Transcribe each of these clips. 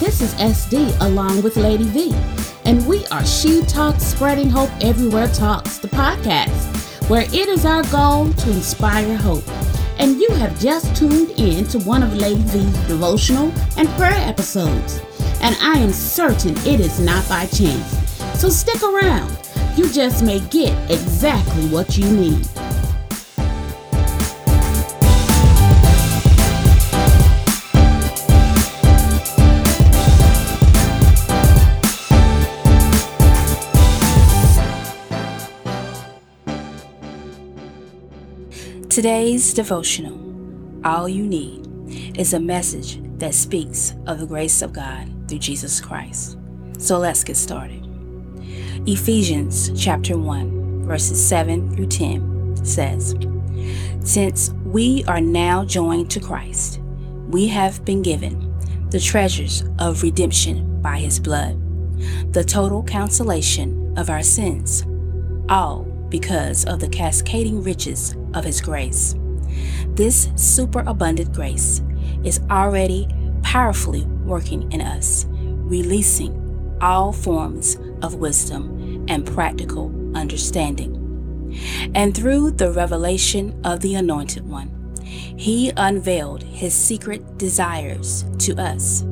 This is SD along with Lady V, and we are She Talks Spreading Hope Everywhere Talks, the podcast, where it is our goal to inspire hope. And you have just tuned in to one of Lady V's devotional and prayer episodes, and I am certain it is not by chance. So stick around. You just may get exactly what you need. Today's devotional, All You Need, is a message that speaks of the grace of God through Jesus Christ. So let's get started. Ephesians chapter 1, verses 7 through 10 says, Since we are now joined to Christ, we have been given the treasures of redemption by his blood, the total cancellation of our sins, all because of the cascading riches of His grace. This superabundant grace is already powerfully working in us, releasing all forms of wisdom and practical understanding. And through the revelation of the Anointed One, He unveiled His secret desires to us,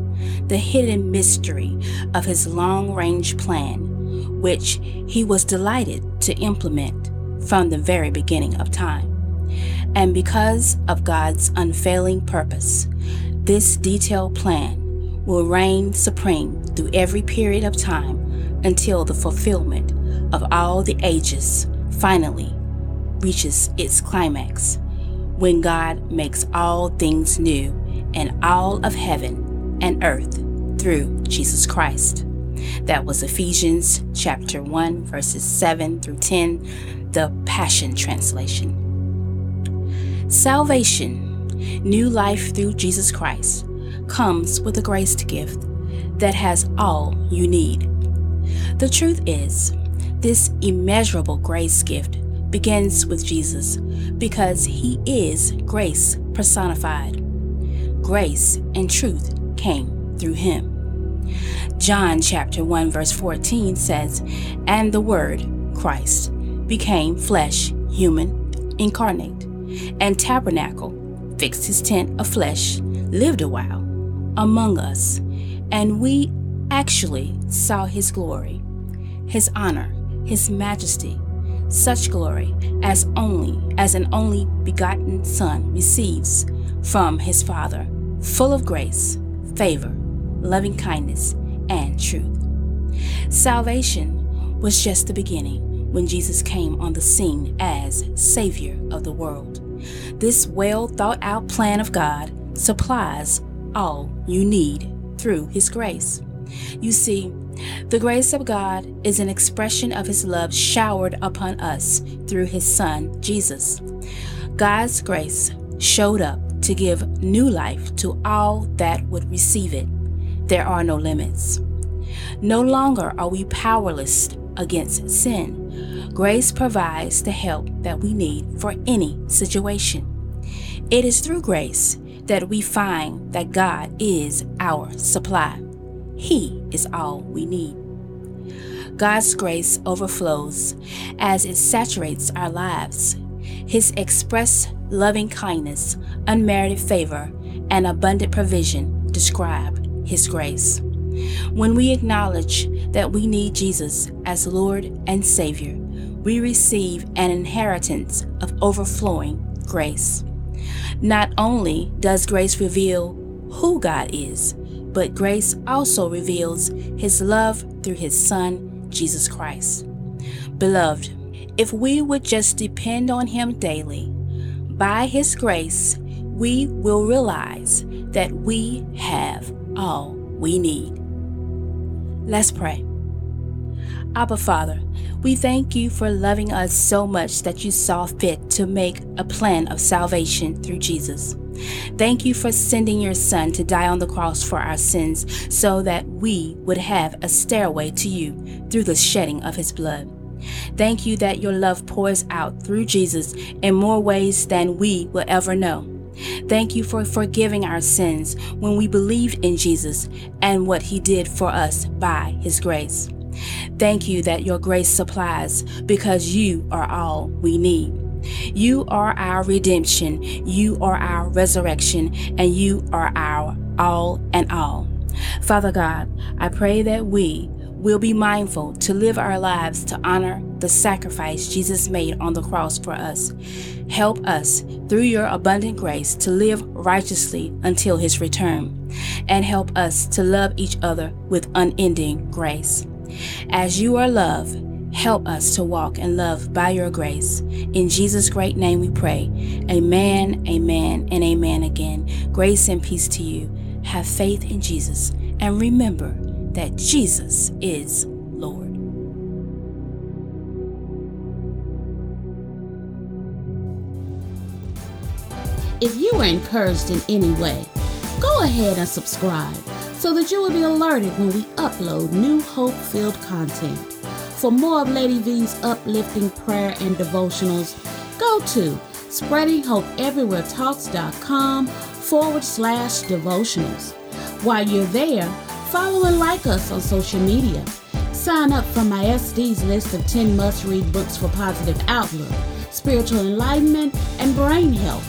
the hidden mystery of His long range plan which he was delighted to implement from the very beginning of time. And because of God's unfailing purpose, this detailed plan will reign supreme through every period of time until the fulfillment of all the ages finally reaches its climax, when God makes all things new and all of heaven and earth through Jesus Christ. That was Ephesians chapter 1, verses 7 through 10, the Passion Translation. Salvation, new life through Jesus Christ, comes with a grace gift that has all you need. The truth is, this immeasurable grace gift begins with Jesus because he is grace personified. Grace and truth came through him. John chapter 1 verse 14 says, And the Word, Christ, became flesh, human, incarnate, and tabernacle, fixed his tent of flesh, lived a while among us, and we actually saw his glory, his honor, his majesty, such glory as only as an only begotten son receives from his father, full of grace, favor, loving kindness, truth. Salvation was just the beginning when Jesus came on the scene as Savior of the world. This well thought out plan of God supplies all you need through His grace. You see, the grace of God is an expression of His love showered upon us through His Son, Jesus. God's grace showed up to give new life to all that would receive it there are no limits. No longer are we powerless against sin. Grace provides the help that we need for any situation. It is through grace that we find that God is our supply. He is all we need. God's grace overflows as it saturates our lives. His express loving kindness, unmerited favor, and abundant provision describe his grace. When we acknowledge that we need Jesus as Lord and Savior, we receive an inheritance of overflowing grace. Not only does grace reveal who God is, but grace also reveals His love through His Son, Jesus Christ. Beloved, if we would just depend on Him daily, by His grace, we will realize that we have all we need. Let's pray. Abba Father, we thank you for loving us so much that you saw fit to make a plan of salvation through Jesus. Thank you for sending your Son to die on the cross for our sins so that we would have a stairway to you through the shedding of his blood. Thank you that your love pours out through Jesus in more ways than we will ever know. Thank you for forgiving our sins when we believed in Jesus and what he did for us by his grace. Thank you that your grace supplies because you are all we need. You are our redemption, you are our resurrection, and you are our all and all. Father God, I pray that we will be mindful to live our lives to honor the sacrifice Jesus made on the cross for us. Help us, through your abundant grace, to live righteously until his return, and help us to love each other with unending grace. As you are love, help us to walk in love by your grace. In Jesus' great name we pray. Amen, amen, and amen again. Grace and peace to you. Have faith in Jesus and remember that Jesus is Lord. If you were encouraged in any way, go ahead and subscribe so that you will be alerted when we upload new hope filled content. For more of Lady V's uplifting prayer and devotionals, go to spreadinghopeeverywheretalks.com forward slash devotionals. While you're there, Follow and like us on social media. Sign up for my SD's list of 10 must read books for positive outlook, spiritual enlightenment, and brain health.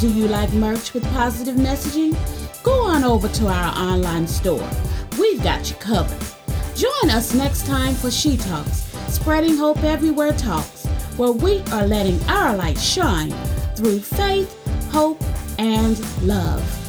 Do you like merch with positive messaging? Go on over to our online store. We've got you covered. Join us next time for She Talks, Spreading Hope Everywhere Talks, where we are letting our light shine through faith, hope, and love.